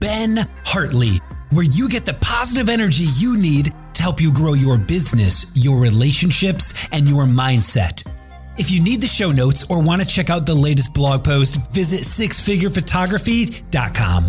Ben Hartley, where you get the positive energy you need to help you grow your business, your relationships, and your mindset. If you need the show notes or want to check out the latest blog post, visit sixfigurephotography.com.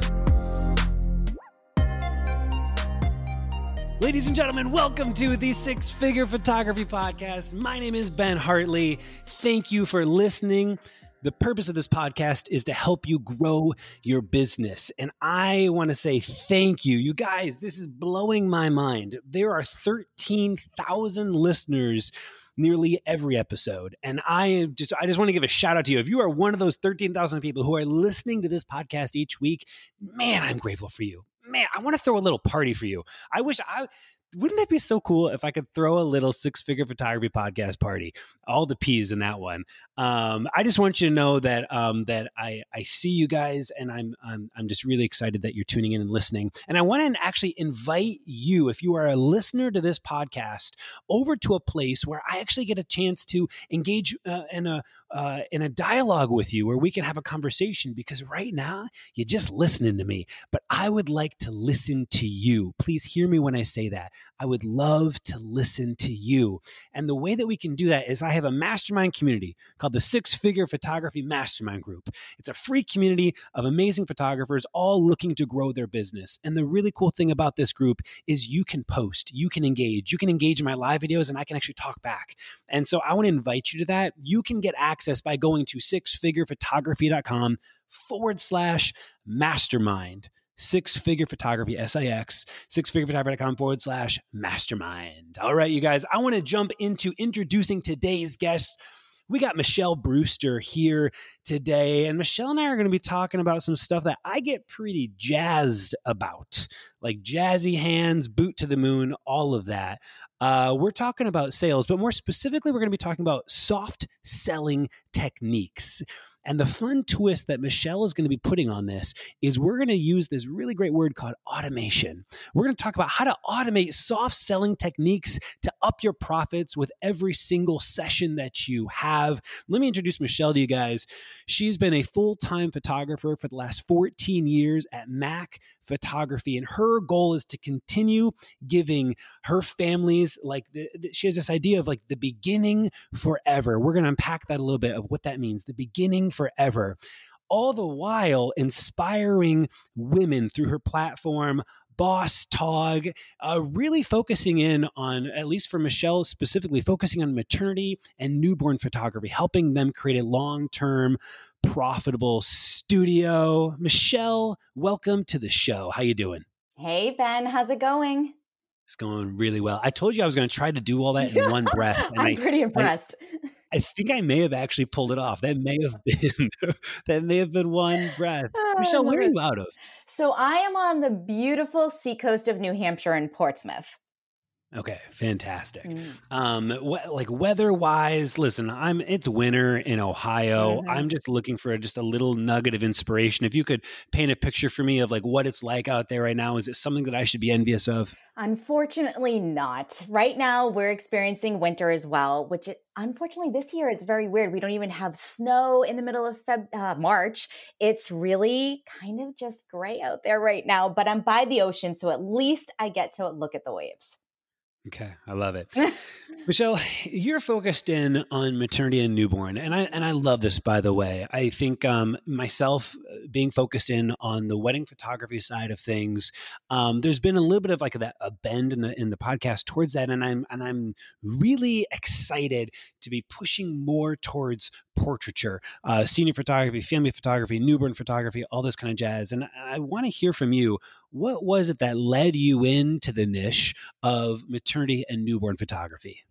Ladies and gentlemen, welcome to the Six Figure Photography Podcast. My name is Ben Hartley. Thank you for listening. The purpose of this podcast is to help you grow your business. And I want to say thank you. You guys, this is blowing my mind. There are 13,000 listeners nearly every episode. And I just I just want to give a shout out to you. If you are one of those 13,000 people who are listening to this podcast each week, man, I'm grateful for you. Man, I want to throw a little party for you. I wish I wouldn't that be so cool if I could throw a little six figure photography podcast party? All the P's in that one. Um, I just want you to know that um, that I I see you guys, and I'm I'm I'm just really excited that you're tuning in and listening. And I want to actually invite you, if you are a listener to this podcast, over to a place where I actually get a chance to engage uh, in a uh, in a dialogue with you, where we can have a conversation. Because right now you're just listening to me, but I would like to listen to you. Please hear me when I say that. I would love to listen to you. And the way that we can do that is I have a mastermind community called the Six Figure Photography Mastermind Group. It's a free community of amazing photographers all looking to grow their business. And the really cool thing about this group is you can post, you can engage, you can engage in my live videos, and I can actually talk back. And so I want to invite you to that. You can get access by going to sixfigurephotography.com forward slash mastermind six figure photography, SIX, sixfigurephotography.com forward slash mastermind. All right, you guys, I want to jump into introducing today's guests. We got Michelle Brewster here today, and Michelle and I are going to be talking about some stuff that I get pretty jazzed about, like jazzy hands, boot to the moon, all of that. Uh, we're talking about sales, but more specifically, we're going to be talking about soft selling techniques. And the fun twist that Michelle is going to be putting on this is we're going to use this really great word called automation. We're going to talk about how to automate soft selling techniques to up your profits with every single session that you have. Let me introduce Michelle to you guys. She's been a full time photographer for the last 14 years at Mac Photography, and her goal is to continue giving her families like the, the, she has this idea of like the beginning forever. We're going to unpack that a little bit of what that means. The beginning forever. All the while inspiring women through her platform Boss Tog, uh, really focusing in on, at least for Michelle specifically, focusing on maternity and newborn photography, helping them create a long term profitable studio. Michelle, welcome to the show. How you doing? Hey Ben, how's it going? It's going really well. I told you I was going to try to do all that in one breath. I'm I, pretty impressed. I, I, think I may have actually pulled it off. That may have been that may have been one breath. Oh, Michelle, where are you out of? So I am on the beautiful seacoast of New Hampshire in Portsmouth. Okay, fantastic. Mm. Um, wh- like weather wise, listen, I'm it's winter in Ohio. Mm-hmm. I'm just looking for just a little nugget of inspiration. If you could paint a picture for me of like what it's like out there right now, is it something that I should be envious of? Unfortunately, not. Right now, we're experiencing winter as well, which it, unfortunately this year it's very weird. We don't even have snow in the middle of Feb- uh, March. It's really kind of just gray out there right now. But I'm by the ocean, so at least I get to look at the waves. Okay, I love it. Michelle, you're focused in on maternity and newborn, and I and I love this. By the way, I think um, myself being focused in on the wedding photography side of things, um, there's been a little bit of like that a bend in the in the podcast towards that, and I'm and I'm really excited to be pushing more towards portraiture, uh, senior photography, family photography, newborn photography, all this kind of jazz. And I want to hear from you. What was it that led you into the niche of maternity and newborn photography?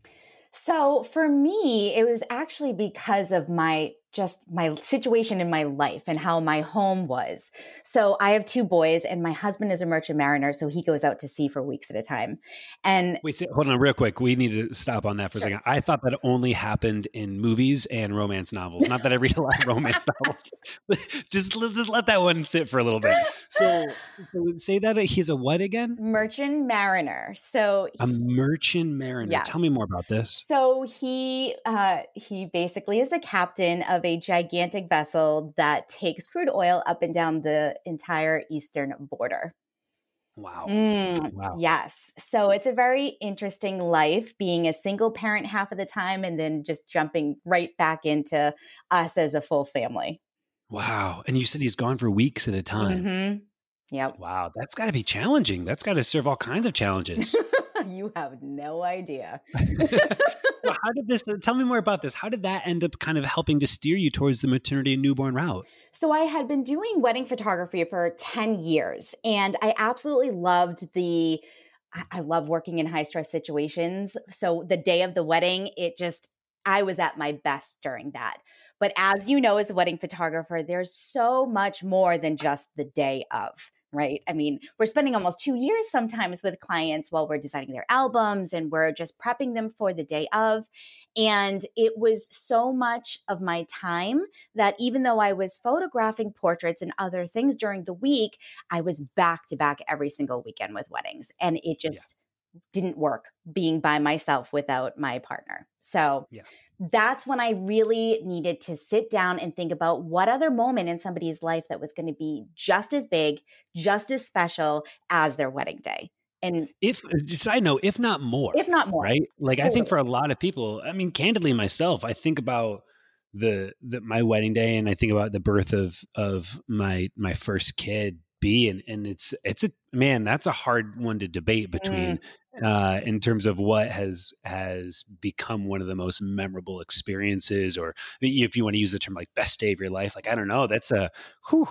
So for me, it was actually because of my just my situation in my life and how my home was. So I have two boys and my husband is a merchant mariner. So he goes out to sea for weeks at a time. And wait, hold on real quick. We need to stop on that for sure. a second. I thought that only happened in movies and romance novels. Not that I read a lot of romance novels. just, just let that one sit for a little bit. So, so say that he's a what again? Merchant mariner. So a merchant mariner. Yes. Tell me more about this. So he, uh, he basically is the captain of of a gigantic vessel that takes crude oil up and down the entire eastern border. Wow. Mm, wow. Yes. So it's a very interesting life being a single parent half of the time and then just jumping right back into us as a full family. Wow. And you said he's gone for weeks at a time. Mm-hmm. Yep. Wow. That's got to be challenging. That's got to serve all kinds of challenges. you have no idea. so how did this uh, tell me more about this? How did that end up kind of helping to steer you towards the maternity and newborn route? So I had been doing wedding photography for 10 years and I absolutely loved the I love working in high stress situations. So the day of the wedding, it just I was at my best during that. But as you know, as a wedding photographer, there's so much more than just the day of right? I mean, we're spending almost two years sometimes with clients while we're designing their albums and we're just prepping them for the day of. And it was so much of my time that even though I was photographing portraits and other things during the week, I was back to back every single weekend with weddings. And it just, yeah didn't work being by myself without my partner. So yeah. that's when I really needed to sit down and think about what other moment in somebody's life that was going to be just as big, just as special as their wedding day. And if uh, side note, if not more, if not more, right? Like totally. I think for a lot of people, I mean, candidly myself, I think about the, the my wedding day and I think about the birth of of my my first kid be and and it's it's a man that's a hard one to debate between mm. uh in terms of what has has become one of the most memorable experiences or if you want to use the term like best day of your life like i don't know that's a whew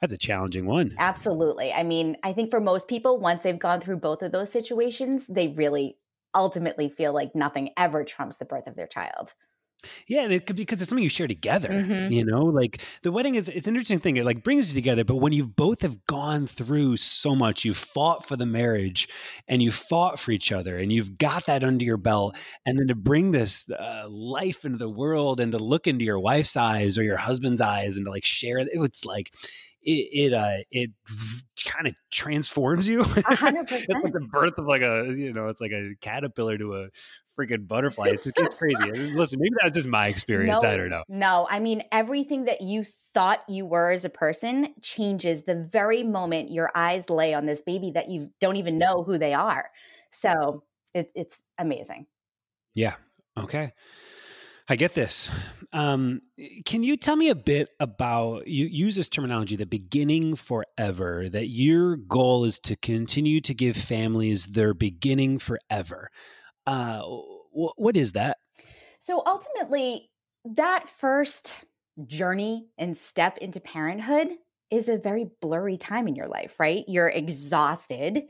that's a challenging one absolutely i mean i think for most people once they've gone through both of those situations they really ultimately feel like nothing ever trumps the birth of their child yeah, and it could because it's something you share together. Mm-hmm. You know, like the wedding is it's an interesting thing. It like brings you together, but when you both have gone through so much, you've fought for the marriage and you fought for each other and you've got that under your belt, and then to bring this uh, life into the world and to look into your wife's eyes or your husband's eyes and to like share it, it's like it it uh it kind of transforms you. it's like the birth of like a you know, it's like a caterpillar to a freaking butterfly. It's it's crazy. Listen, maybe that's just my experience. No, I don't know. No, I mean everything that you thought you were as a person changes the very moment your eyes lay on this baby that you don't even know who they are. So it, it's amazing. Yeah. Okay. I get this. Um, can you tell me a bit about you use this terminology, the beginning forever, that your goal is to continue to give families their beginning forever. Uh, wh- what is that? So ultimately, that first journey and step into parenthood is a very blurry time in your life, right? You're exhausted.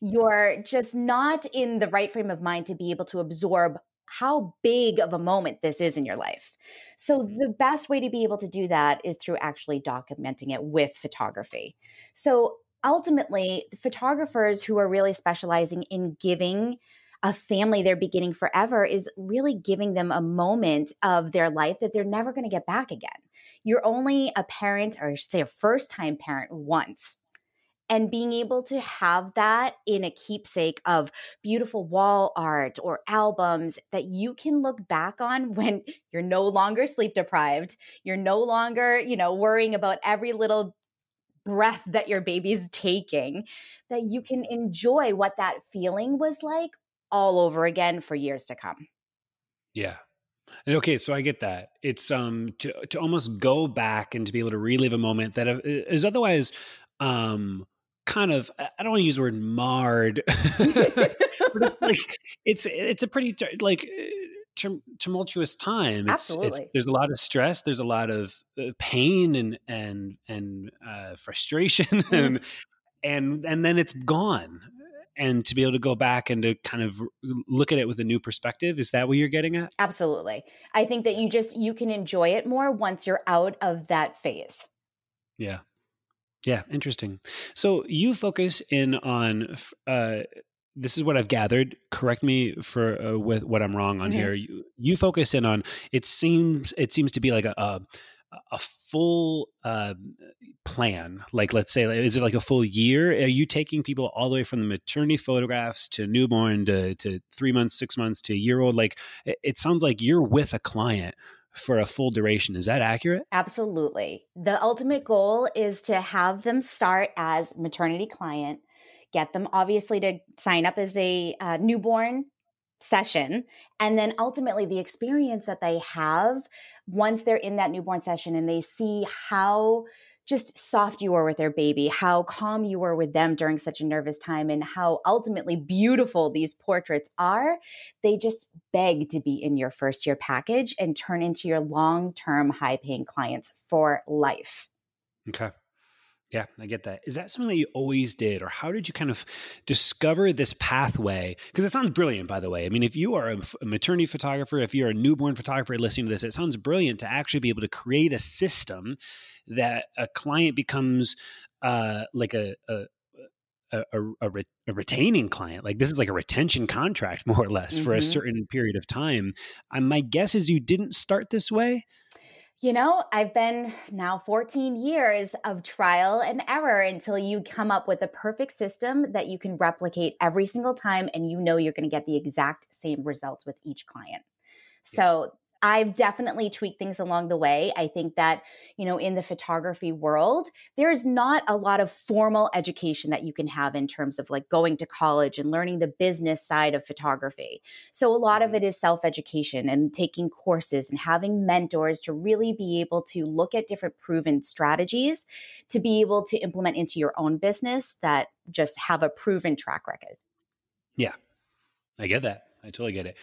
You're just not in the right frame of mind to be able to absorb how big of a moment this is in your life. So, mm-hmm. the best way to be able to do that is through actually documenting it with photography. So, ultimately, photographers who are really specializing in giving a family their beginning forever is really giving them a moment of their life that they're never going to get back again. You're only a parent, or I should say, a first time parent once and being able to have that in a keepsake of beautiful wall art or albums that you can look back on when you're no longer sleep deprived you're no longer you know worrying about every little breath that your baby's taking that you can enjoy what that feeling was like all over again for years to come. Yeah. And okay, so I get that. It's um to to almost go back and to be able to relive a moment that uh, otherwise um kind of I don't want to use the word marred, but it's like it's it's a pretty like tumultuous time. It's, Absolutely, it's, there's a lot of stress. There's a lot of uh, pain and and and uh, frustration, mm-hmm. and and and then it's gone. And to be able to go back and to kind of look at it with a new perspective, is that what you're getting at? Absolutely. I think that you just you can enjoy it more once you're out of that phase. Yeah. Yeah, interesting. So you focus in on uh, this is what I've gathered. Correct me for uh, with what I'm wrong on mm-hmm. here. You, you, focus in on it seems it seems to be like a a, a full uh, plan. Like let's say, is it like a full year? Are you taking people all the way from the maternity photographs to newborn to to three months, six months to a year old? Like it, it sounds like you're with a client for a full duration. Is that accurate? Absolutely. The ultimate goal is to have them start as maternity client get them obviously to sign up as a uh, newborn session and then ultimately the experience that they have once they're in that newborn session and they see how just soft you were with their baby, how calm you were with them during such a nervous time, and how ultimately beautiful these portraits are, they just beg to be in your first year package and turn into your long term high paying clients for life. Okay. Yeah, I get that. Is that something that you always did, or how did you kind of discover this pathway? Because it sounds brilliant, by the way. I mean, if you are a, maternity photographer, if you're a newborn photographer listening to this, it sounds brilliant to actually be able to create a system that a client becomes uh, like a, a a, a, a, retaining client. Like this is like a retention contract, more or less, mm-hmm. for a mm-hmm. certain period of time. Um, my guess is you didn't start this way. You know, I've been now 14 years of trial and error until you come up with a perfect system that you can replicate every single time and you know you're going to get the exact same results with each client. So I've definitely tweaked things along the way. I think that, you know, in the photography world, there's not a lot of formal education that you can have in terms of like going to college and learning the business side of photography. So a lot of mm-hmm. it is self education and taking courses and having mentors to really be able to look at different proven strategies to be able to implement into your own business that just have a proven track record. Yeah, I get that. I totally get it.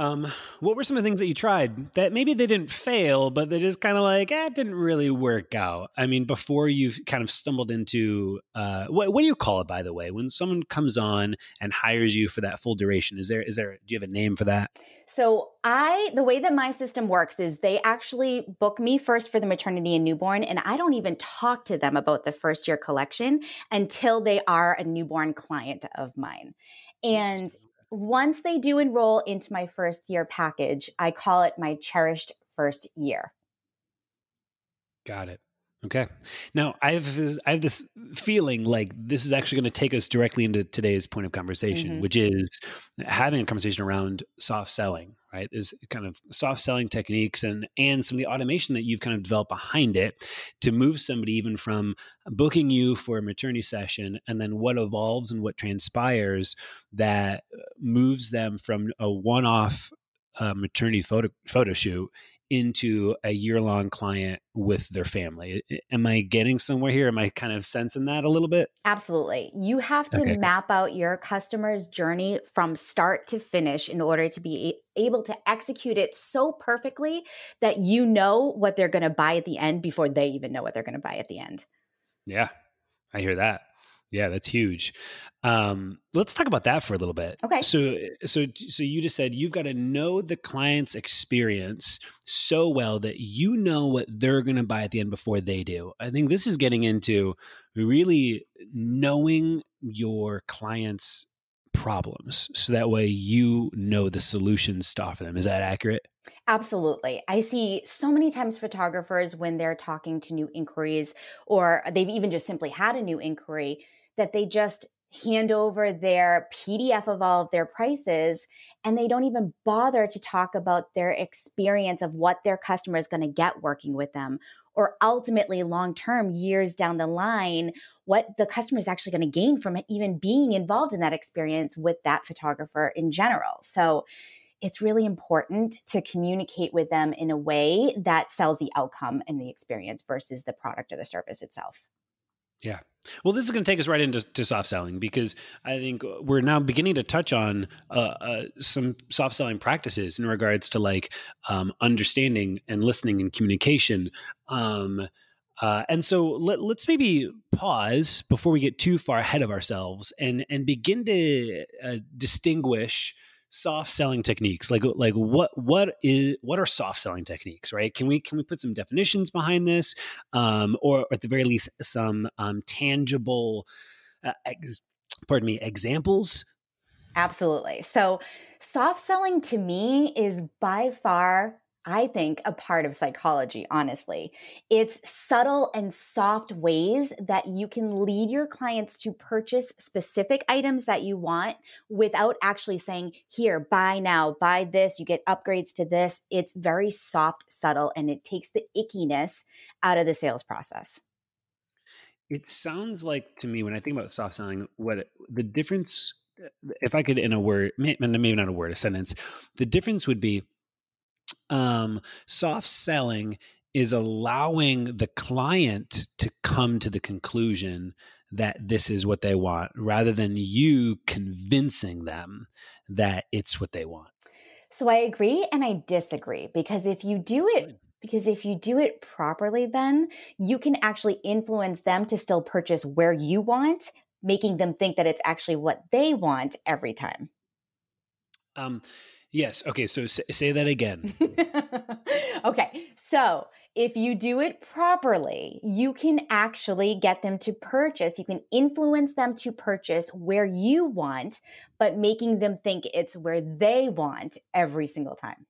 Um, what were some of the things that you tried that maybe they didn't fail, but they just kind of like, eh, it didn't really work out? I mean, before you've kind of stumbled into, uh, what, what do you call it, by the way, when someone comes on and hires you for that full duration? Is there, is there, do you have a name for that? So I, the way that my system works is they actually book me first for the maternity and newborn, and I don't even talk to them about the first year collection until they are a newborn client of mine. And once they do enroll into my first year package, I call it my cherished first year. Got it. Okay. Now I have this, I have this feeling like this is actually going to take us directly into today's point of conversation, mm-hmm. which is having a conversation around soft selling. Right, is kind of soft selling techniques and and some of the automation that you've kind of developed behind it to move somebody even from booking you for a maternity session and then what evolves and what transpires that uh, moves them from a one uh, maternity photo photo shoot into a year long client with their family. Am I getting somewhere here? Am I kind of sensing that a little bit? Absolutely. You have to okay. map out your customer's journey from start to finish in order to be able to execute it so perfectly that you know what they're going to buy at the end before they even know what they're going to buy at the end. Yeah, I hear that. Yeah, that's huge. Um, let's talk about that for a little bit. Okay. So, so, so you just said you've got to know the client's experience so well that you know what they're going to buy at the end before they do. I think this is getting into really knowing your client's problems, so that way you know the solutions to offer them. Is that accurate? Absolutely. I see so many times photographers when they're talking to new inquiries, or they've even just simply had a new inquiry that they just hand over their PDF of all of their prices and they don't even bother to talk about their experience of what their customer is going to get working with them or ultimately long term, years down the line, what the customer is actually going to gain from even being involved in that experience with that photographer in general. So it's really important to communicate with them in a way that sells the outcome and the experience versus the product or the service itself. Yeah. Well, this is going to take us right into soft selling because I think we're now beginning to touch on uh, uh, some soft selling practices in regards to like um, understanding and listening and communication. Um, uh, and so let, us maybe pause before we get too far ahead of ourselves and and begin to uh, distinguish soft selling techniques? Like like what what is what are soft selling techniques right? Can we can we put some definitions behind this? Um, or at the very least some um, tangible uh, ex- pardon me examples? Absolutely. So soft selling to me is by far I think, a part of psychology, honestly. It's subtle and soft ways that you can lead your clients to purchase specific items that you want without actually saying, here, buy now, buy this, you get upgrades to this. It's very soft, subtle, and it takes the ickiness out of the sales process. It sounds like to me when I think about soft selling, what the difference, if I could, in a word, maybe not a word, a sentence, the difference would be um, soft selling is allowing the client to come to the conclusion that this is what they want rather than you convincing them that it's what they want. So I agree and I disagree because if you do it because if you do it properly then you can actually influence them to still purchase where you want, making them think that it's actually what they want every time. Um Yes. Okay. So say, say that again. okay. So if you do it properly, you can actually get them to purchase. You can influence them to purchase where you want, but making them think it's where they want every single time.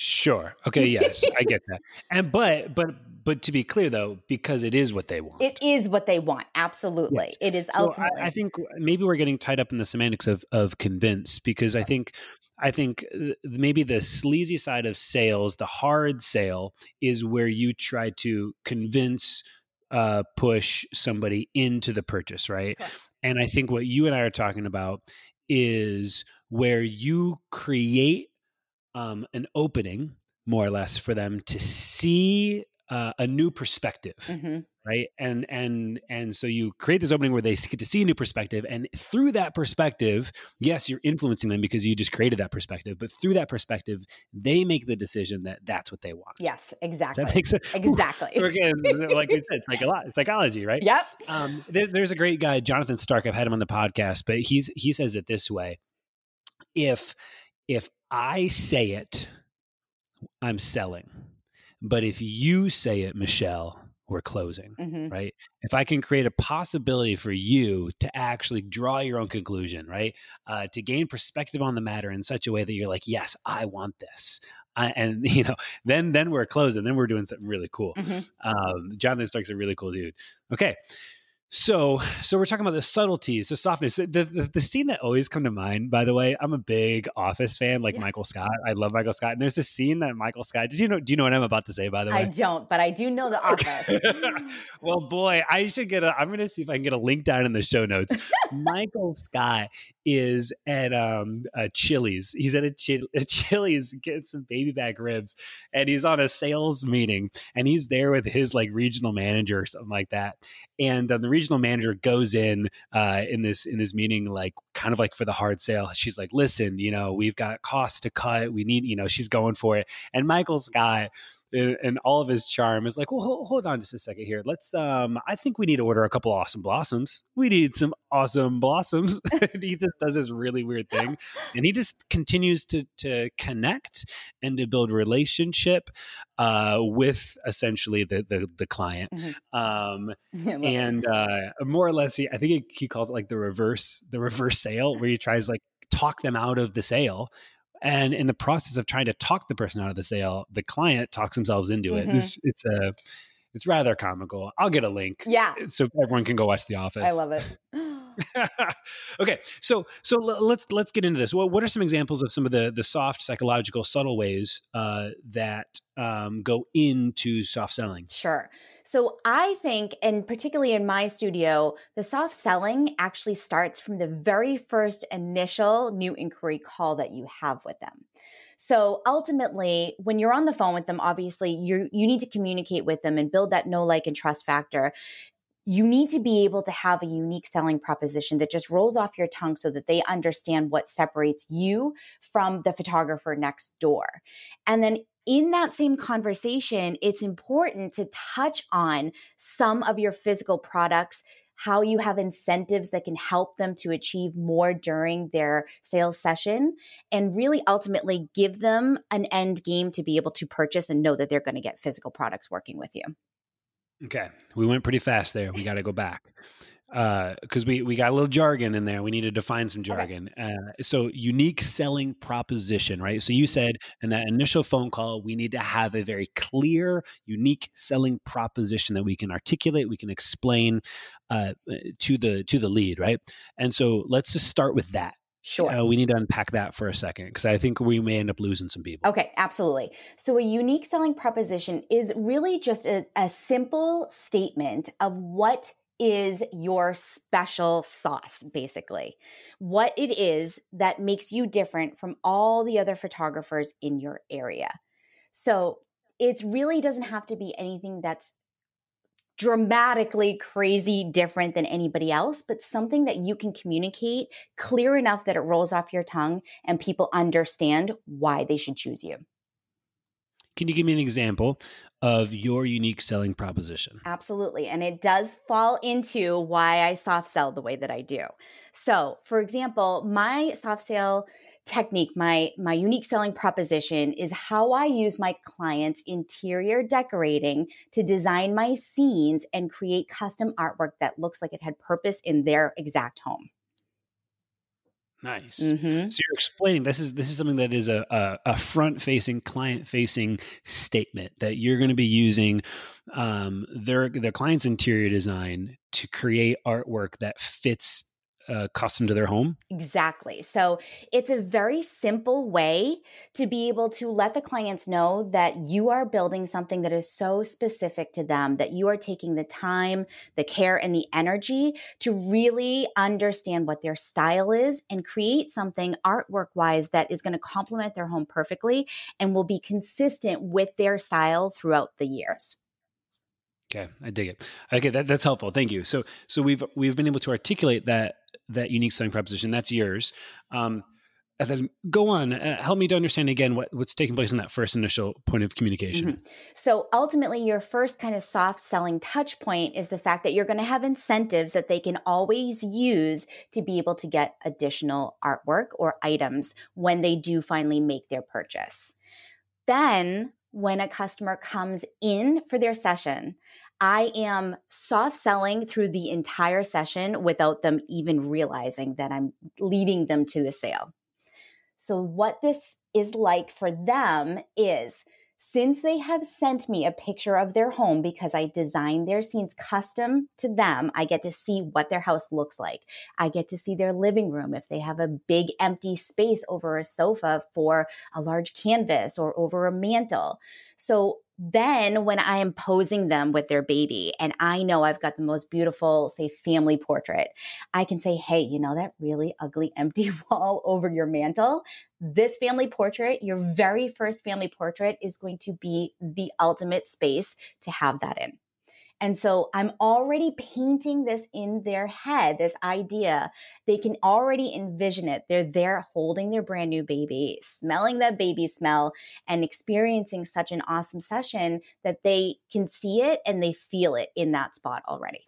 Sure. Okay. Yes, I get that. And but but but to be clear though, because it is what they want. It is what they want. Absolutely. Yes. It is so ultimately. I, I, think maybe we're getting tied up in the semantics of of convince because I think I think uh, maybe the sleazy side of sales, the hard sale, is where you try to convince, uh, push somebody into the purchase, right? Okay. And I think what you and I are talking about is where you create um, an opening, more or less, for them to see uh, a new perspective. Mm-hmm. right? And and and so you create this opening where they get to see a new perspective and through that perspective yes you're influencing them because you just created that perspective but through that perspective they make the decision that that's what they want. Yes exactly that makes sense? Exactly. again like we said it's like a lot psychology right? Yep. Um, there's, there's a great guy jonathan stark i've had him on the podcast but he's he says it this way if if i say it i'm selling but if you say it michelle we're closing, mm-hmm. right? If I can create a possibility for you to actually draw your own conclusion, right? Uh, to gain perspective on the matter in such a way that you're like, yes, I want this. I, and you know, then then we're closing. Then we're doing something really cool. Mm-hmm. Um, Jonathan Stark's a really cool dude. Okay, so, so we're talking about the subtleties, the softness. The, the, the scene that always come to mind, by the way, I'm a big Office fan, like yeah. Michael Scott. I love Michael Scott, and there's a scene that Michael Scott. Did you know? Do you know what I'm about to say? By the way, I don't, but I do know the Office. well, boy, I should get a. I'm going to see if I can get a link down in the show notes. Michael Scott is at um a Chili's. He's at a, Ch- a Chili's getting some baby back ribs, and he's on a sales meeting, and he's there with his like regional manager or something like that, and uh, the regional manager goes in uh, in this in this meeting like kind of like for the hard sale. She's like, "Listen, you know, we've got costs to cut. We need, you know." She's going for it, and Michael's guy and, all of his charm is like, well, hold, on just a second here. Let's, um, I think we need to order a couple awesome blossoms. We need some awesome blossoms. he just does this really weird thing, and he just continues to to connect and to build relationship uh, with essentially the the, the client. Mm-hmm. Um, and uh, more or less, he, I think he, he calls it like the reverse the reverse sale, where he tries like talk them out of the sale and in the process of trying to talk the person out of the sale the client talks themselves into it. Mm-hmm. it's, it's a it's rather comical. I'll get a link yeah. so everyone can go watch the office. i love it okay, so so let's let's get into this. Well, what are some examples of some of the the soft psychological subtle ways uh, that um, go into soft selling? Sure. So I think, and particularly in my studio, the soft selling actually starts from the very first initial new inquiry call that you have with them. So ultimately, when you're on the phone with them, obviously you you need to communicate with them and build that know, like, and trust factor you need to be able to have a unique selling proposition that just rolls off your tongue so that they understand what separates you from the photographer next door. And then in that same conversation, it's important to touch on some of your physical products, how you have incentives that can help them to achieve more during their sales session, and really ultimately give them an end game to be able to purchase and know that they're going to get physical products working with you. Okay, we went pretty fast there. We got to go back because uh, we we got a little jargon in there. We need to define some jargon. Okay. Uh, so unique selling proposition, right? So you said in that initial phone call, we need to have a very clear, unique selling proposition that we can articulate, we can explain uh, to the to the lead, right? And so let's just start with that. Sure. Uh, we need to unpack that for a second because I think we may end up losing some people. Okay, absolutely. So, a unique selling proposition is really just a, a simple statement of what is your special sauce, basically. What it is that makes you different from all the other photographers in your area. So, it really doesn't have to be anything that's dramatically crazy different than anybody else, but something that you can communicate clear enough that it rolls off your tongue and people understand why they should choose you. Can you give me an example of your unique selling proposition? Absolutely. And it does fall into why I soft sell the way that I do. So, for example, my soft sale technique, my my unique selling proposition is how I use my clients' interior decorating to design my scenes and create custom artwork that looks like it had purpose in their exact home. Nice. Mm-hmm. So you're explaining this is this is something that is a a, a front facing, client facing statement that you're going to be using um, their their client's interior design to create artwork that fits uh, custom to their home? Exactly. So it's a very simple way to be able to let the clients know that you are building something that is so specific to them, that you are taking the time, the care, and the energy to really understand what their style is and create something artwork wise that is going to complement their home perfectly and will be consistent with their style throughout the years. Okay, I dig it. Okay, that, that's helpful. Thank you. So, so we've we've been able to articulate that that unique selling proposition. That's yours. Um, and then go on. Uh, help me to understand again what, what's taking place in that first initial point of communication. Mm-hmm. So ultimately, your first kind of soft selling touch point is the fact that you're going to have incentives that they can always use to be able to get additional artwork or items when they do finally make their purchase. Then when a customer comes in for their session, I am soft selling through the entire session without them even realizing that I'm leading them to a sale. So, what this is like for them is since they have sent me a picture of their home because I designed their scenes custom to them, I get to see what their house looks like. I get to see their living room if they have a big empty space over a sofa for a large canvas or over a mantle. So then when I am posing them with their baby and I know I've got the most beautiful, say, family portrait, I can say, hey, you know that really ugly empty wall over your mantle? This family portrait, your very first family portrait, is going to be the ultimate space to have that in. And so I'm already painting this in their head, this idea. They can already envision it. They're there holding their brand new baby, smelling that baby smell, and experiencing such an awesome session that they can see it and they feel it in that spot already.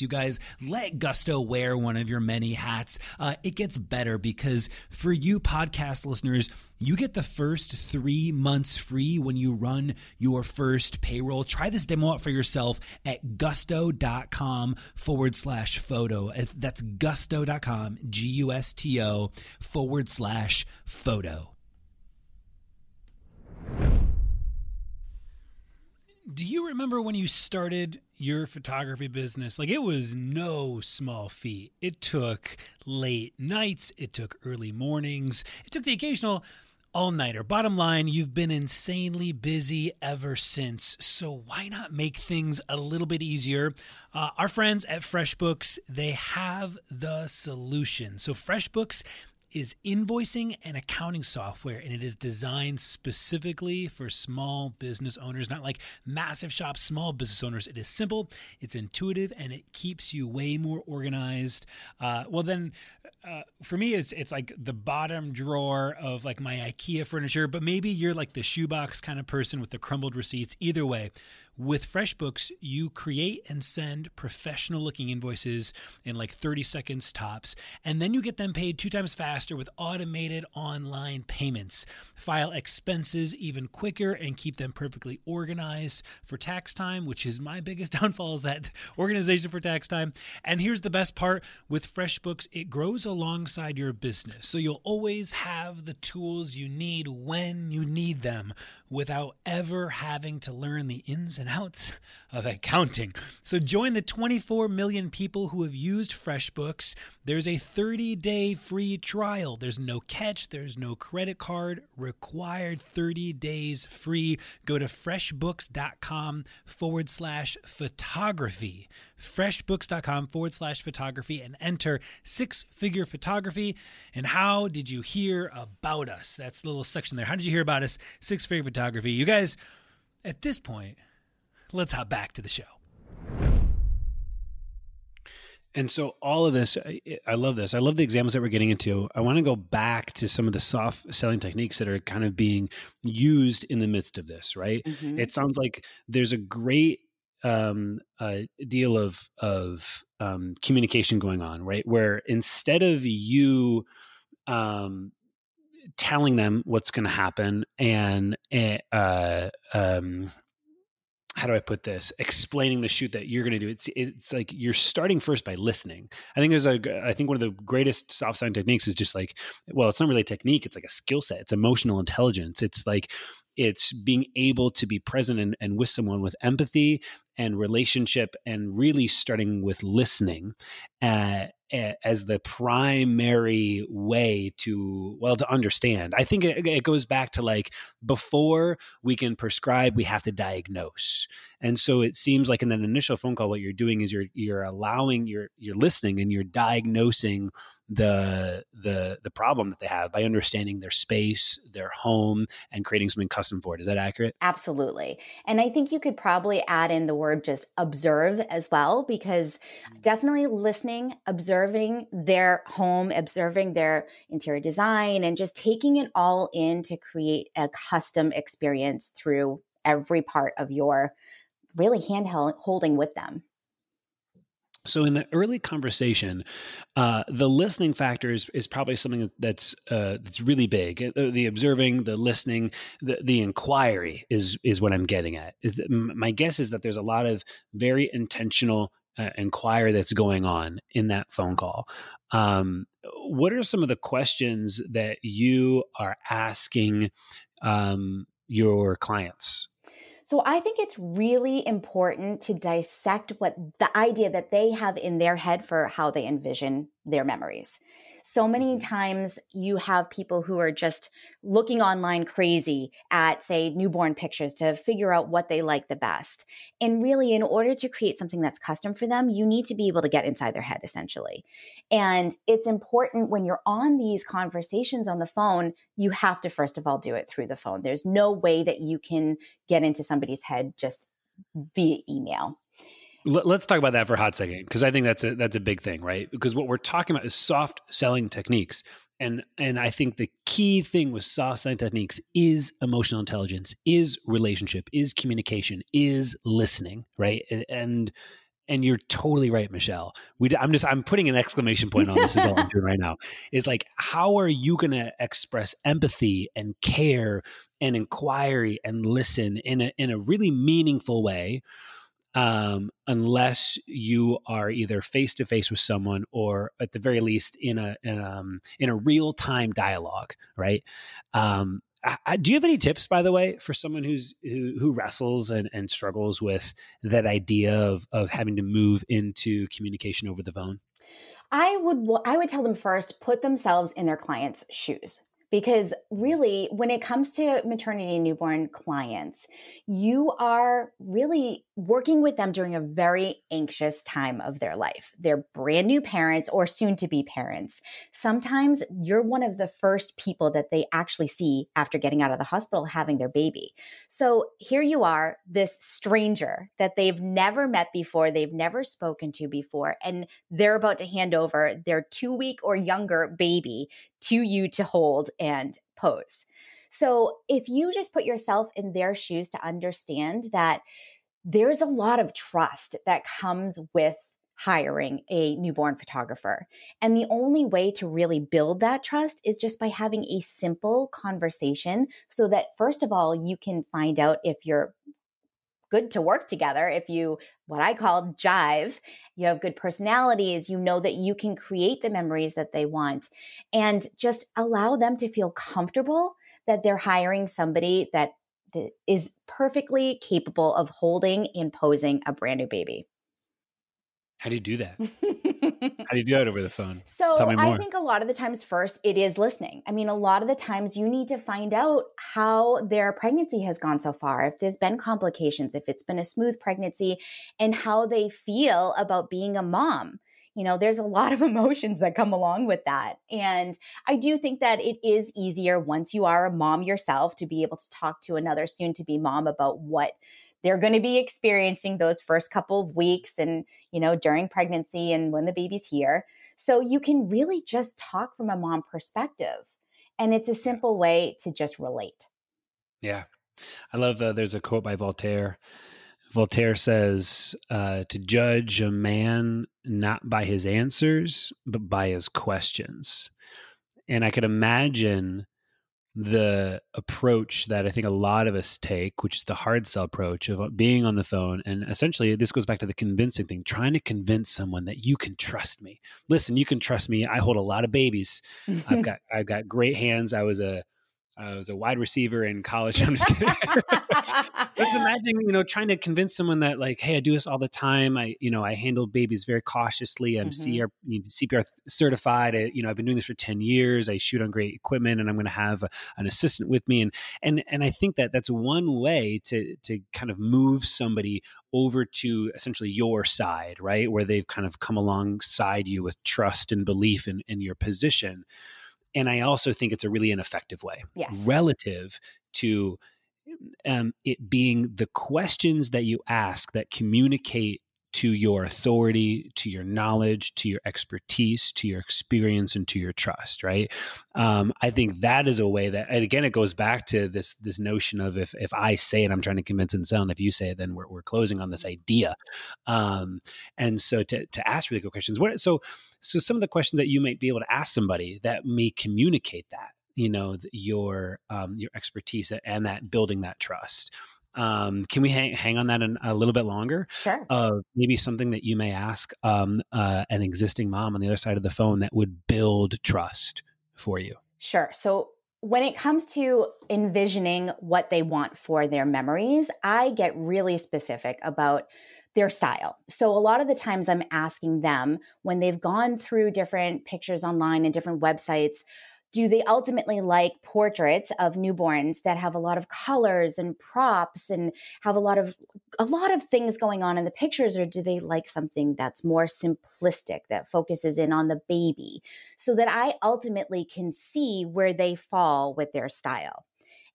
You guys let Gusto wear one of your many hats. Uh, it gets better because for you podcast listeners, you get the first three months free when you run your first payroll. Try this demo out for yourself at gusto.com forward slash photo. Uh, that's gusto.com, G U S T O forward slash photo. Do you remember when you started your photography business? Like it was no small feat. It took late nights, it took early mornings, it took the occasional all nighter. Bottom line, you've been insanely busy ever since. So why not make things a little bit easier? Uh, our friends at FreshBooks, they have the solution. So FreshBooks is invoicing and accounting software, and it is designed specifically for small business owners, not like massive shops, small business owners. It is simple, it's intuitive, and it keeps you way more organized. Uh, well, then uh, for me, it's it's like the bottom drawer of like my IKEA furniture, but maybe you're like the shoebox kind of person with the crumbled receipts. Either way, with FreshBooks, you create and send professional looking invoices in like 30 seconds tops, and then you get them paid two times faster with automated online payments. File expenses even quicker and keep them perfectly organized for tax time, which is my biggest downfall is that organization for tax time. And here's the best part with FreshBooks, it grows alongside your business. So you'll always have the tools you need when you need them without ever having to learn the ins and outs of accounting. So join the 24 million people who have used FreshBooks. There's a 30 day free trial. There's no catch, there's no credit card required, 30 days free. Go to freshbooks.com forward slash photography. Freshbooks.com forward slash photography and enter six figure photography. And how did you hear about us? That's the little section there. How did you hear about us? Six figure photography. You guys, at this point, let's hop back to the show. And so all of this, I love this. I love the examples that we're getting into. I want to go back to some of the soft selling techniques that are kind of being used in the midst of this, right? Mm-hmm. It sounds like there's a great um, a deal of of um, communication going on, right? Where instead of you um, telling them what's going to happen and eh, uh, um, how do I put this? Explaining the shoot that you're going to do. It's it's like you're starting first by listening. I think there's a I think one of the greatest soft sign techniques is just like well, it's not really a technique. It's like a skill set. It's emotional intelligence. It's like it's being able to be present and, and with someone with empathy and relationship and really starting with listening uh, as the primary way to well to understand. I think it, it, goes back to like before we can prescribe we have to diagnose. And so it seems like in that initial phone call what you're doing is you're you're allowing you're you're listening and you're diagnosing the the the problem that they have by understanding their space their home and creating something custom for it. Is that accurate? Absolutely. And i think you could probably add in the word just observe as well because mm. definitely listening observe observing their home, observing their interior design, and just taking it all in to create a custom experience through every part of your really hand holding with them. So in the early conversation, uh, the listening factor is, is probably something that's uh, that's really big. Uh, the observing, the listening, the, the inquiry is is what I'm getting at. Is my guess is that there's a lot of very intentional uh, inquiry that's going on in that phone call. Um, what are some of the questions that you are asking um, your clients? So I think it's really important to dissect what the idea that they have in their head for how they envision their memories. So many mm-hmm. times you have people who are just looking online crazy at, say, newborn pictures to figure out what they like the best. And really, in order to create something that's custom for them, you need to be able to get inside their head, essentially. And it's important when you're on these conversations on the phone, you have to, first of all, do it through the phone. There's no way that you can get into somebody's head just via email let's talk about that for a hot second because I think that's a that's a big thing, right? Because what we're talking about is soft selling techniques, and and I think the key thing with soft selling techniques is emotional intelligence, is relationship, is communication, is listening, right? And and you're totally right, Michelle. We, I'm just I'm putting an exclamation point on this. is all I'm doing right now. Is like, how are you going to express empathy and care and inquiry and listen in a in a really meaningful way? Um, unless you are either face to face with someone or at the very least in a in, um, in a real time dialogue, right? Um, I, I, do you have any tips, by the way, for someone who's who, who wrestles and, and struggles with that idea of of having to move into communication over the phone? I would I would tell them first put themselves in their client's shoes because really when it comes to maternity and newborn clients you are really working with them during a very anxious time of their life. They're brand new parents or soon to be parents. Sometimes you're one of the first people that they actually see after getting out of the hospital having their baby. So here you are this stranger that they've never met before they've never spoken to before and they're about to hand over their 2 week or younger baby to you to hold and pose. So if you just put yourself in their shoes to understand that there's a lot of trust that comes with hiring a newborn photographer. And the only way to really build that trust is just by having a simple conversation so that, first of all, you can find out if you're good to work together if you what i call jive you have good personalities you know that you can create the memories that they want and just allow them to feel comfortable that they're hiring somebody that is perfectly capable of holding and posing a brand new baby. How do you do that How do you do that over the phone? So I think a lot of the times, first, it is listening. I mean, a lot of the times you need to find out how their pregnancy has gone so far, if there's been complications, if it's been a smooth pregnancy, and how they feel about being a mom you know there's a lot of emotions that come along with that and i do think that it is easier once you are a mom yourself to be able to talk to another soon to be mom about what they're going to be experiencing those first couple of weeks and, you know, during pregnancy and when the baby's here. So you can really just talk from a mom perspective. And it's a simple way to just relate. Yeah. I love uh, there's a quote by Voltaire. Voltaire says, uh, to judge a man not by his answers, but by his questions. And I could imagine the approach that I think a lot of us take, which is the hard sell approach of uh, being on the phone. And essentially, this goes back to the convincing thing trying to convince someone that you can trust me. Listen, you can trust me. I hold a lot of babies. I've got, I've got great hands. I was a, I was a wide receiver in college. I'm just kidding. Let's imagine, you know, trying to convince someone that, like, hey, I do this all the time. I, you know, I handle babies very cautiously. I'm mm-hmm. CR, CPR certified. I, you know, I've been doing this for ten years. I shoot on great equipment, and I'm going to have an assistant with me. And and and I think that that's one way to to kind of move somebody over to essentially your side, right, where they've kind of come alongside you with trust and belief in in your position and I also think it's a really ineffective way yes. relative to um, it being the questions that you ask that communicate to your authority, to your knowledge, to your expertise, to your experience, and to your trust. Right? Um, I think that is a way that, and again, it goes back to this this notion of if if I say it, I'm trying to convince and sell, and if you say it, then we're we're closing on this idea. Um, and so to to ask really good questions. What so so some of the questions that you might be able to ask somebody that may communicate that you know your um, your expertise and that building that trust um, can we hang, hang on that an, a little bit longer? Sure. Uh, maybe something that you may ask um, uh, an existing mom on the other side of the phone that would build trust for you. Sure. So when it comes to envisioning what they want for their memories, I get really specific about their style. So a lot of the times I'm asking them when they've gone through different pictures online and different websites, do they ultimately like portraits of newborns that have a lot of colors and props and have a lot of a lot of things going on in the pictures or do they like something that's more simplistic that focuses in on the baby so that I ultimately can see where they fall with their style.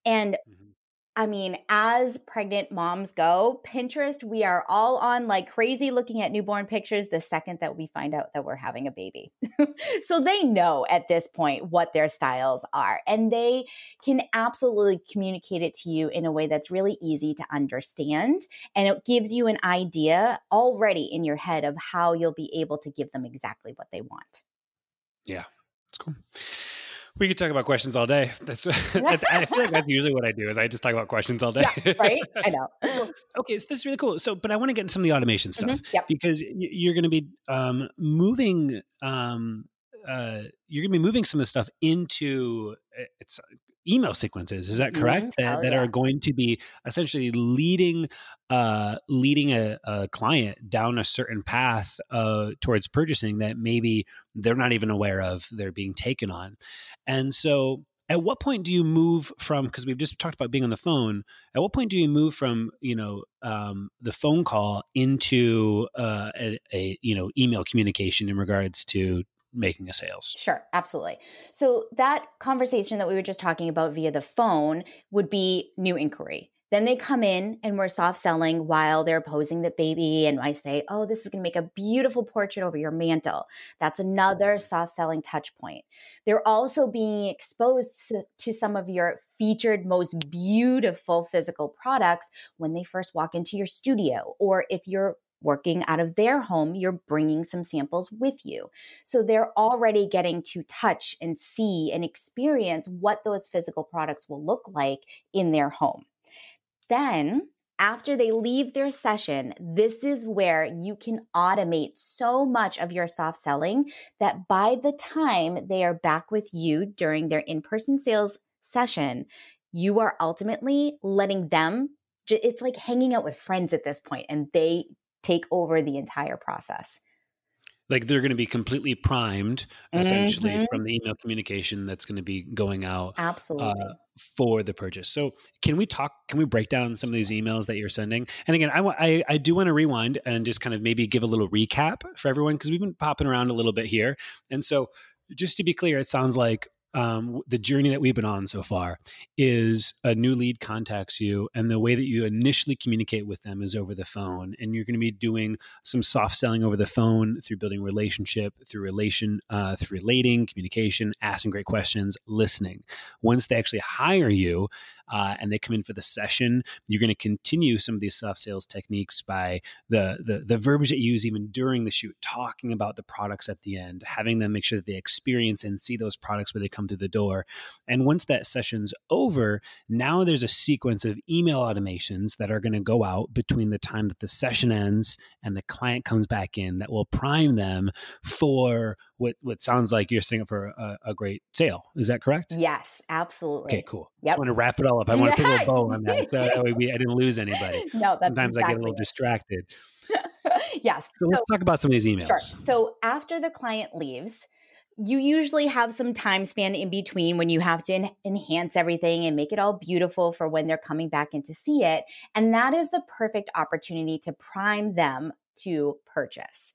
And mm-hmm. I mean, as pregnant moms go, Pinterest, we are all on like crazy looking at newborn pictures the second that we find out that we're having a baby. so they know at this point what their styles are, and they can absolutely communicate it to you in a way that's really easy to understand. And it gives you an idea already in your head of how you'll be able to give them exactly what they want. Yeah, that's cool. We could talk about questions all day. That's I feel like that's usually what I do is I just talk about questions all day. Yeah, right? I know. so okay, so this is really cool. So, but I want to get into some of the automation stuff mm-hmm. yep. because you're going to be um, moving. Um, uh, you're going to be moving some of the stuff into it's email sequences. Is that correct? Mm-hmm. That, oh, that yeah. are going to be essentially leading uh, leading a, a, client down a certain path uh, towards purchasing that maybe they're not even aware of. They're being taken on, and so. At what point do you move from? Because we've just talked about being on the phone. At what point do you move from you know um, the phone call into uh, a, a you know email communication in regards to making a sales. Sure, absolutely. So that conversation that we were just talking about via the phone would be new inquiry. Then they come in and we're soft selling while they're posing the baby. And I say, Oh, this is going to make a beautiful portrait over your mantle. That's another soft selling touch point. They're also being exposed to some of your featured, most beautiful physical products when they first walk into your studio, or if you're working out of their home, you're bringing some samples with you. So they're already getting to touch and see and experience what those physical products will look like in their home. Then, after they leave their session, this is where you can automate so much of your soft selling that by the time they are back with you during their in person sales session, you are ultimately letting them it's like hanging out with friends at this point and they take over the entire process. Like they're going to be completely primed essentially mm-hmm. from the email communication that's going to be going out absolutely. uh, for the purchase. So can we talk can we break down some of these emails that you're sending? And again i i, I do want to rewind and just kind of maybe give a little recap for everyone because we've been popping around a little bit here. And so just to be clear it sounds like um, the journey that we've been on so far is a new lead contacts you and the way that you initially communicate with them is over the phone and you're going to be doing some soft selling over the phone through building relationship through relation uh, through relating communication asking great questions listening. Once they actually hire you uh, and they come in for the session you're going to continue some of these soft sales techniques by the, the the verbiage that you use even during the shoot talking about the products at the end having them make sure that they experience and see those products where they come come through the door. And once that session's over, now there's a sequence of email automations that are going to go out between the time that the session ends and the client comes back in that will prime them for what, what sounds like you're setting up for a, a great sale. Is that correct? Yes, absolutely. Okay, cool. Yep. I want to wrap it all up. I want to put a bow on that. So that way we, I didn't lose anybody. No, Sometimes exactly I get a little distracted. yes. So, so, let's talk about some of these emails. Sure. So after the client leaves, you usually have some time span in between when you have to en- enhance everything and make it all beautiful for when they're coming back in to see it. And that is the perfect opportunity to prime them to purchase.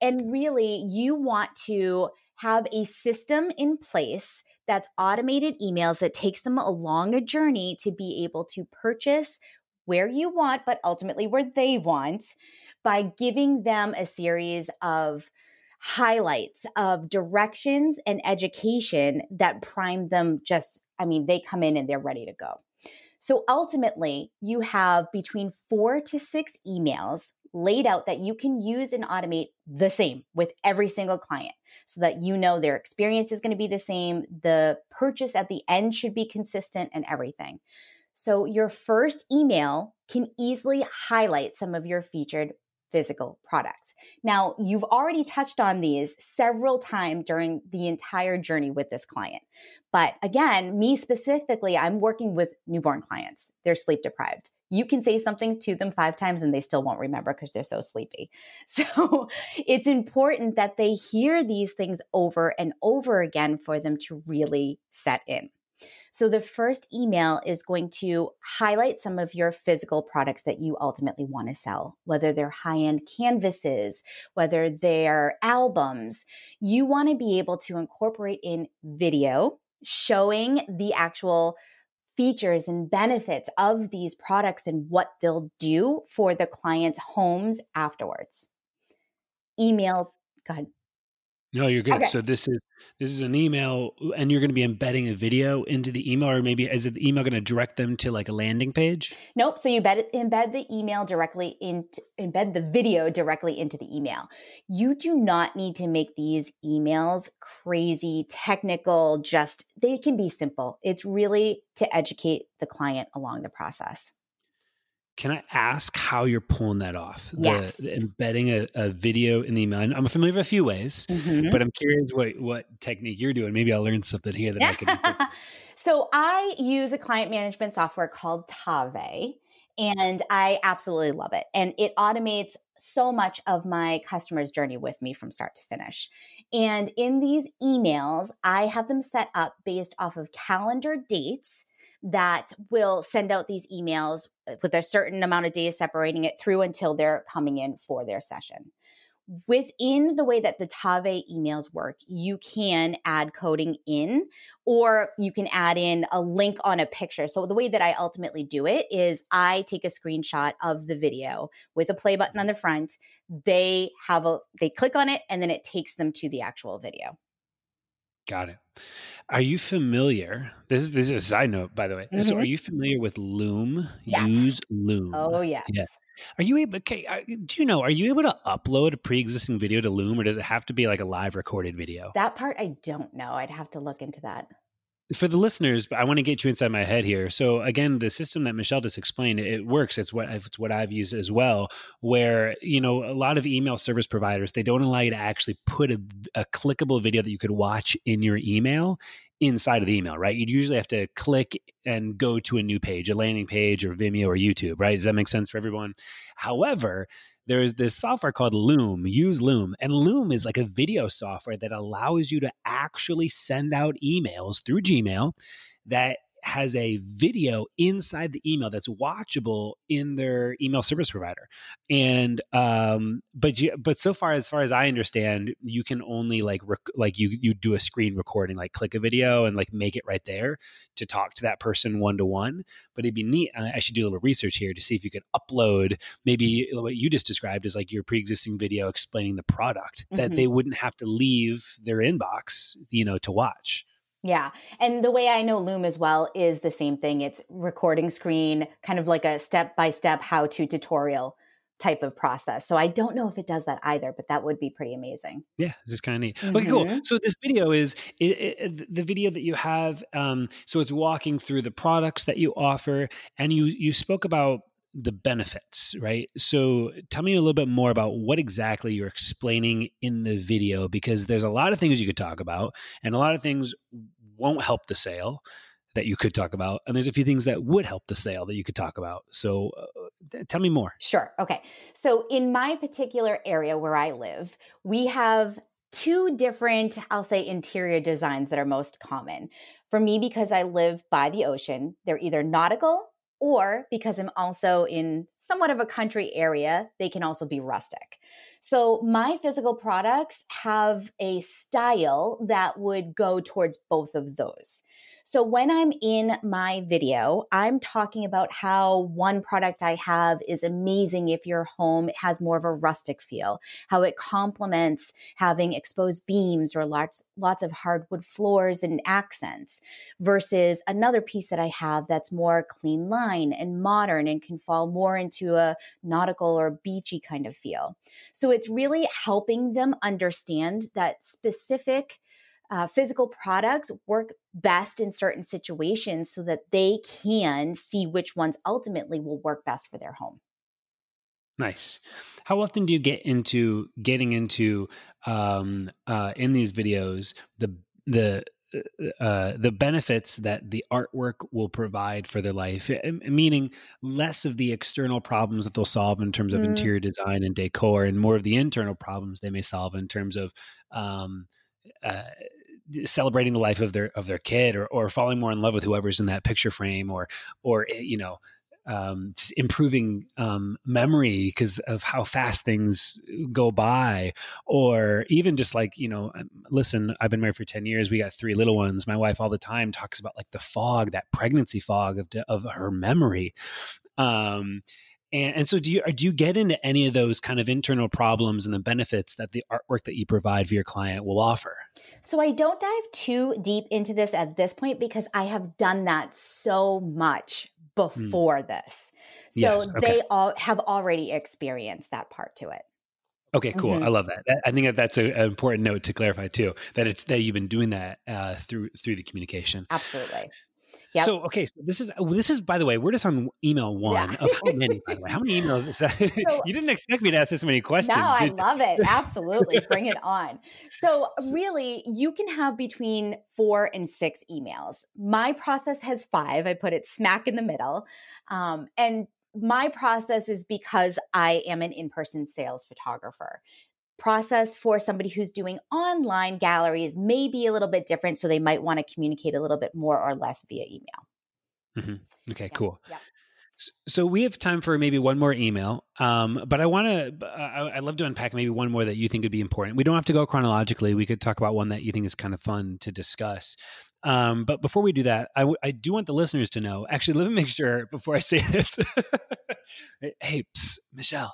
And really, you want to have a system in place that's automated emails that takes them along a journey to be able to purchase where you want, but ultimately where they want by giving them a series of highlights of directions and education that prime them just, I mean, they come in and they're ready to go. So ultimately, you have between four to six emails laid out that you can use and automate the same with every single client so that you know their experience is going to be the same. The purchase at the end should be consistent and everything. So, your first email can easily highlight some of your featured physical products. Now, you've already touched on these several times during the entire journey with this client. But again, me specifically, I'm working with newborn clients. They're sleep deprived. You can say something to them five times and they still won't remember because they're so sleepy. So it's important that they hear these things over and over again for them to really set in. So the first email is going to highlight some of your physical products that you ultimately want to sell, whether they're high end canvases, whether they're albums. You want to be able to incorporate in video showing the actual features and benefits of these products and what they'll do for the client's homes afterwards. Email, go ahead. No, you're good. Okay. So this is this is an email, and you're going to be embedding a video into the email, or maybe is the email going to direct them to like a landing page? Nope. So you embed, embed the email directly in embed the video directly into the email. You do not need to make these emails crazy, technical. Just they can be simple. It's really to educate the client along the process. Can I ask how you're pulling that off? Yes. The, the embedding a, a, video in the email. I'm familiar with a few ways, mm-hmm. but I'm curious what, what technique you're doing. Maybe I'll learn something here that I can. so I use a client management software called Tave, and I absolutely love it. And it automates so much of my customer's journey with me from start to finish. And in these emails, I have them set up based off of calendar dates that will send out these emails uh, with a certain amount of days separating it through until they're coming in for their session. Within the way that the Tave emails work, you can add coding in or you can add in a link on a picture. So, the way that I ultimately do it is I take a screenshot of the video with a play button on the front. They have a, they click on it and then it takes them to the actual video. Got it. Are you familiar? This is this is a side note, by the way. Mm-hmm. So, are mm-hmm. you familiar with Loom? Yes. Use Loom. Oh yes. Yeah. Are you able? Okay. Do you know? Are you able to upload a pre-existing video to Loom, or does it have to be like a live recorded video? That part I don't know. I'd have to look into that for the listeners, I want to get you inside my head here. So again, the system that Michelle just explained, it works. It's what it's what I've used as well. Where you know a lot of email service providers they don't allow you to actually put a, a clickable video that you could watch in your email inside of the email, right? You'd usually have to click and go to a new page, a landing page, or Vimeo or YouTube, right? Does that make sense for everyone? However, there's this software called Loom. Use Loom. And Loom is like a video software that allows you to actually send out emails through Gmail that has a video inside the email that's watchable in their email service provider. And um, but you, but so far as far as I understand, you can only like rec- like you you do a screen recording, like click a video and like make it right there to talk to that person one to one. But it'd be neat. I should do a little research here to see if you could upload maybe what you just described as like your pre-existing video explaining the product mm-hmm. that they wouldn't have to leave their inbox, you know, to watch. Yeah. And the way I know Loom as well is the same thing. It's recording screen, kind of like a step by step how to tutorial type of process. So I don't know if it does that either, but that would be pretty amazing. Yeah, this is kind of neat. Mm-hmm. Okay, cool. Mm-hmm. So this video is it, it, the video that you have. Um, so it's walking through the products that you offer, and you you spoke about the benefits, right? So tell me a little bit more about what exactly you're explaining in the video because there's a lot of things you could talk about and a lot of things won't help the sale that you could talk about and there's a few things that would help the sale that you could talk about. So uh, tell me more. Sure. Okay. So in my particular area where I live, we have two different, I'll say, interior designs that are most common. For me, because I live by the ocean, they're either nautical or because I'm also in somewhat of a country area, they can also be rustic. So my physical products have a style that would go towards both of those. So when I'm in my video, I'm talking about how one product I have is amazing if your home has more of a rustic feel, how it complements having exposed beams or lots lots of hardwood floors and accents versus another piece that I have that's more clean line refined and modern and can fall more into a nautical or beachy kind of feel. So it's really helping them understand that specific uh, physical products work best in certain situations so that they can see which ones ultimately will work best for their home. Nice. How often do you get into getting into um, uh, in these videos the the uh, the benefits that the artwork will provide for their life, meaning less of the external problems that they'll solve in terms of mm. interior design and decor, and more of the internal problems they may solve in terms of um, uh, celebrating the life of their of their kid, or or falling more in love with whoever's in that picture frame, or or eh, you know um, just improving um, memory because of how fast things go by, or even just like you know, um, listen, I've been married for ten years. We got three little ones. My wife all the time talks about like the fog, that pregnancy fog of of her memory. Um, and, and so, do you do you get into any of those kind of internal problems and the benefits that the artwork that you provide for your client will offer? So I don't dive too deep into this at this point because I have done that so much. Before mm. this. So yes, okay. they all have already experienced that part to it. Okay, cool. Mm-hmm. I love that. I think that that's a, an important note to clarify too. That it's that you've been doing that uh, through through the communication. Absolutely. Yep. So okay, so this is this is by the way, we're just on email one yeah. of how many? By the way, how many emails? Is that? So, you didn't expect me to ask this many questions. No, I love it. Absolutely, bring it on. So really, you can have between four and six emails. My process has five. I put it smack in the middle, um, and my process is because I am an in person sales photographer process for somebody who's doing online galleries may be a little bit different. So they might want to communicate a little bit more or less via email. Mm-hmm. Okay, cool. Yeah. So we have time for maybe one more email, um, but I want to. I, would love to unpack maybe one more that you think would be important. We don't have to go chronologically. We could talk about one that you think is kind of fun to discuss. Um, but before we do that, I, w- I do want the listeners to know. Actually, let me make sure before I say this. hey, psst, Michelle,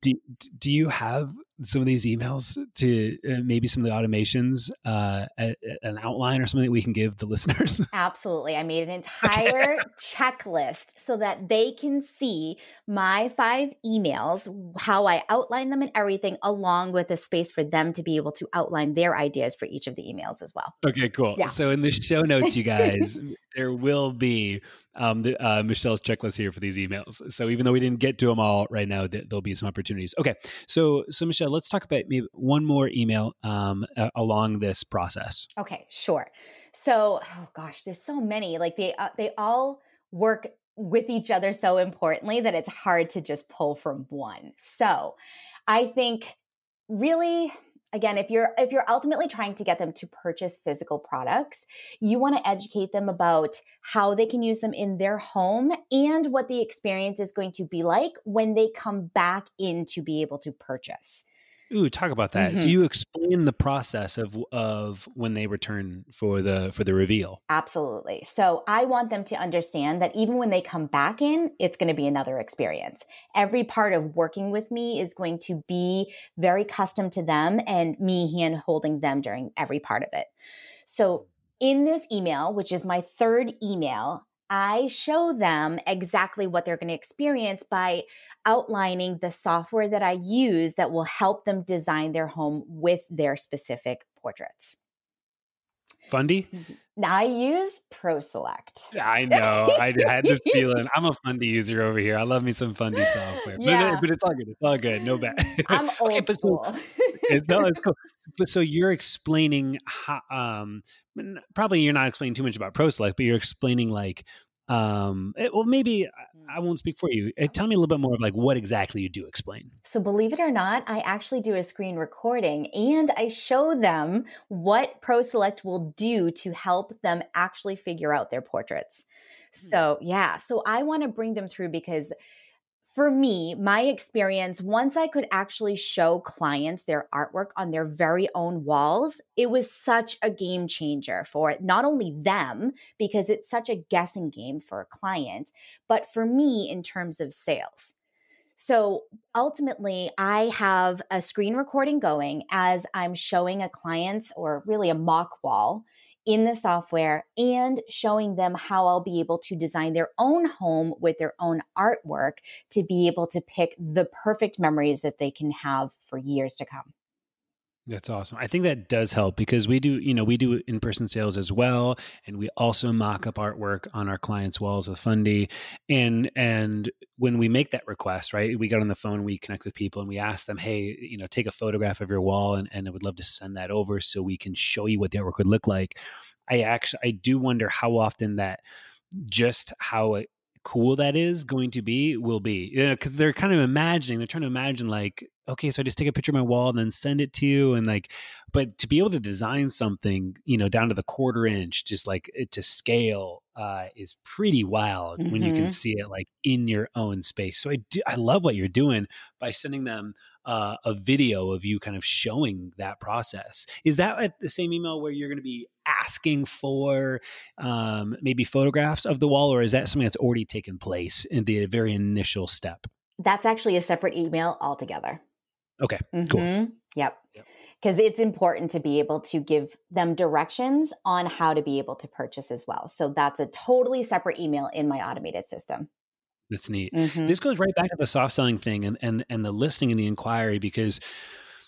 do, do you have some of these emails to uh, maybe some of the automations uh, a, an outline or something that we can give the listeners absolutely i made an entire checklist so that they can see my five emails how i outline them and everything along with a space for them to be able to outline their ideas for each of the emails as well okay cool yeah. so in the show notes you guys there will be um, the, uh, Michelle's checklist here for these emails. So even though we didn't get to them all right now, th- there'll be some opportunities. Okay, so so Michelle, let's talk about maybe one more email um, uh, along this process. Okay, sure. So oh gosh, there's so many. Like they uh, they all work with each other so importantly that it's hard to just pull from one. So I think really again if you're if you're ultimately trying to get them to purchase physical products you want to educate them about how they can use them in their home and what the experience is going to be like when they come back in to be able to purchase Ooh, talk about that. Mm-hmm. So you explain the process of of when they return for the for the reveal. Absolutely. So I want them to understand that even when they come back in, it's going to be another experience. Every part of working with me is going to be very custom to them and me hand holding them during every part of it. So in this email, which is my third email, I show them exactly what they're going to experience by outlining the software that I use that will help them design their home with their specific portraits. Fundy? Mm-hmm. I use ProSelect. I know. I had this feeling. I'm a Fundy user over here. I love me some Fundy software. Yeah. But, but it's all good. It's all good. No bad. I'm old okay, school. So, no, it's cool. But so you're explaining how, um, probably you're not explaining too much about ProSelect, but you're explaining like um it, well maybe I mm. won't speak for you. Uh, tell me a little bit more of like what exactly you do explain. So believe it or not, I actually do a screen recording and I show them what ProSelect will do to help them actually figure out their portraits. Hmm. So, yeah, so I want to bring them through because for me, my experience, once I could actually show clients their artwork on their very own walls, it was such a game changer for not only them, because it's such a guessing game for a client, but for me in terms of sales. So ultimately, I have a screen recording going as I'm showing a client's or really a mock wall in the software and showing them how I'll be able to design their own home with their own artwork to be able to pick the perfect memories that they can have for years to come. That's awesome. I think that does help because we do, you know, we do in person sales as well. And we also mock up artwork on our clients' walls with Fundy. And and when we make that request, right, we get on the phone, we connect with people and we ask them, hey, you know, take a photograph of your wall and, and I would love to send that over so we can show you what the artwork would look like. I actually I do wonder how often that just how it cool that is going to be will be because they're kind of imagining they're trying to imagine like okay, so I just take a picture of my wall and then send it to you. And like, but to be able to design something, you know, down to the quarter inch, just like to scale, uh, is pretty wild mm-hmm. when you can mm-hmm. see it like in your own space. So I do, I love what you're doing by sending them uh, a video of you kind of showing that process. Is that at the same email where you're going to be asking for um, maybe photographs of the wall, or is that something that's already taken place in the very initial step? That's actually a separate email altogether. Okay, mm-hmm. cool. Yep. Because yep. it's important to be able to give them directions on how to be able to purchase as well. So that's a totally separate email in my automated system. That's neat. Mm-hmm. This goes right back to the soft selling thing and, and and the listing and the inquiry because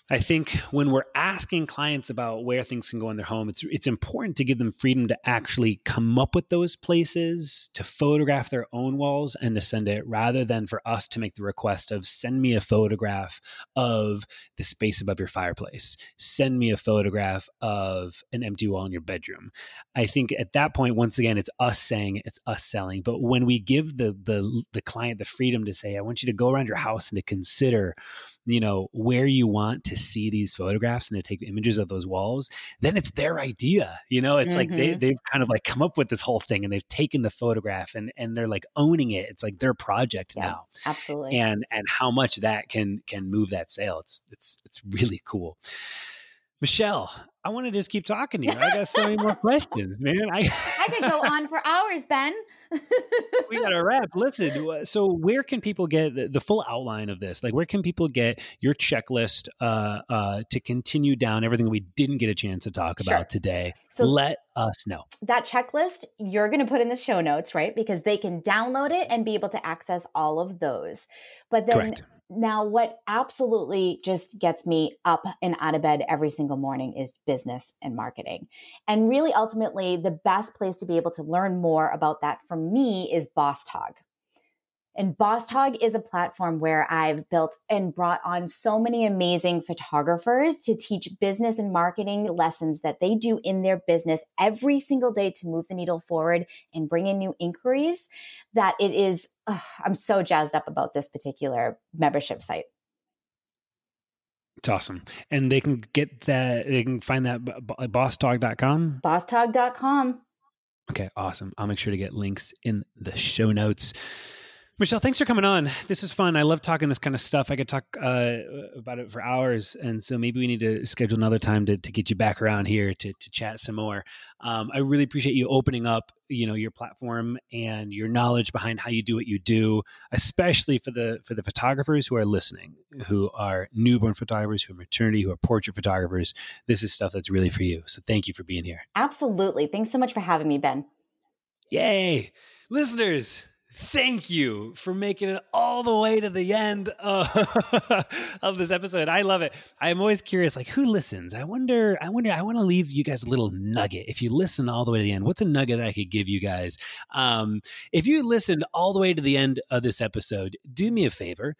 I think when we're asking clients about where things can go in their home, it's it's important to give them freedom to actually come up with those places, to photograph their own walls and to send it rather than for us to make the request of send me a photograph of the space above your fireplace. Send me a photograph of an empty wall in your bedroom. I think at that point once again it's us saying it's us selling, but when we give the the the client the freedom to say I want you to go around your house and to consider you know where you want to see these photographs and to take images of those walls then it's their idea you know it's mm-hmm. like they, mm-hmm. they've kind of like come up with this whole thing and they've taken the photograph and and they're like owning it it's like their project yeah, now absolutely and and how much that can can move that sale it's it's it's really cool Michelle, I want to just keep talking to you. I got so many more questions, man. I I could go on for hours, Ben. we got to wrap. Listen, so where can people get the, the, full outline of this? Like, where can people get your checklist uh, uh, to continue down everything we didn't get a chance to talk about today? So let us know. That checklist you're going to put in the show notes, right? Because they can download it and be able to access all of those. But then Correct. Now, what absolutely just gets me up and out of bed every single morning is business and marketing. And really, ultimately, the best place to be able to learn more about that for me is Boss Tog. And Boss Tog is a platform where I've built and brought on so many amazing photographers to teach business and marketing lessons that they do in their business every single day to move the needle forward and bring in new inquiries. That it is, oh, I'm so jazzed up about this particular membership site. It's awesome. And they can get that, they can find that at bosstog.com. Bosstog.com. Okay, awesome. I'll make sure to get links in the show notes. Michelle, thanks for coming on. This is fun. I love talking this kind of stuff. I could talk uh, about it for hours, and so maybe we need to schedule another time to, to get you back around here to, to chat some more. Um, I really appreciate you opening up, you know, your platform and your knowledge behind how you do what you do, especially for the for the photographers who are listening, who are newborn photographers, who are maternity, who are portrait photographers. This is stuff that's really for you. So thank you for being here. Absolutely. Thanks so much for having me, Ben. Yay, listeners thank you for making it all the way to the end of, of this episode. I love it. I'm always curious like who listens? I wonder i wonder i want to leave you guys a little nugget. If you listen all the way to the end what's a nugget that i could give you guys? Um, if you listened all the way to the end of this episode do me a favor.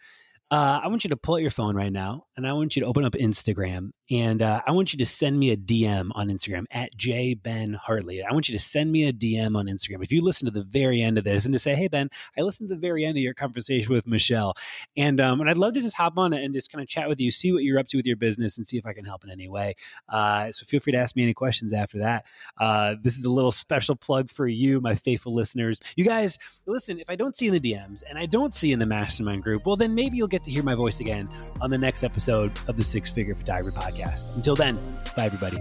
Uh, I want you to pull out your phone right now and I want you to open up Instagram and uh, I want you to send me a DM on Instagram at jbenhartley. I want you to send me a DM on Instagram if you listen to the very end of this and to say, "Hey Ben, I listened to the very end of your conversation with Michelle, and um, and I'd love to just hop on and just kind of chat with you, see what you're up to with your business, and see if I can help in any way." Uh, so feel free to ask me any questions after that. Uh, this is a little special plug for you, my faithful listeners. You guys, listen. If I don't see in the DMs and I don't see in the mastermind group, well, then maybe you'll get to hear my voice again on the next episode of the Six Figure Photography Podcast. Until then, bye, everybody.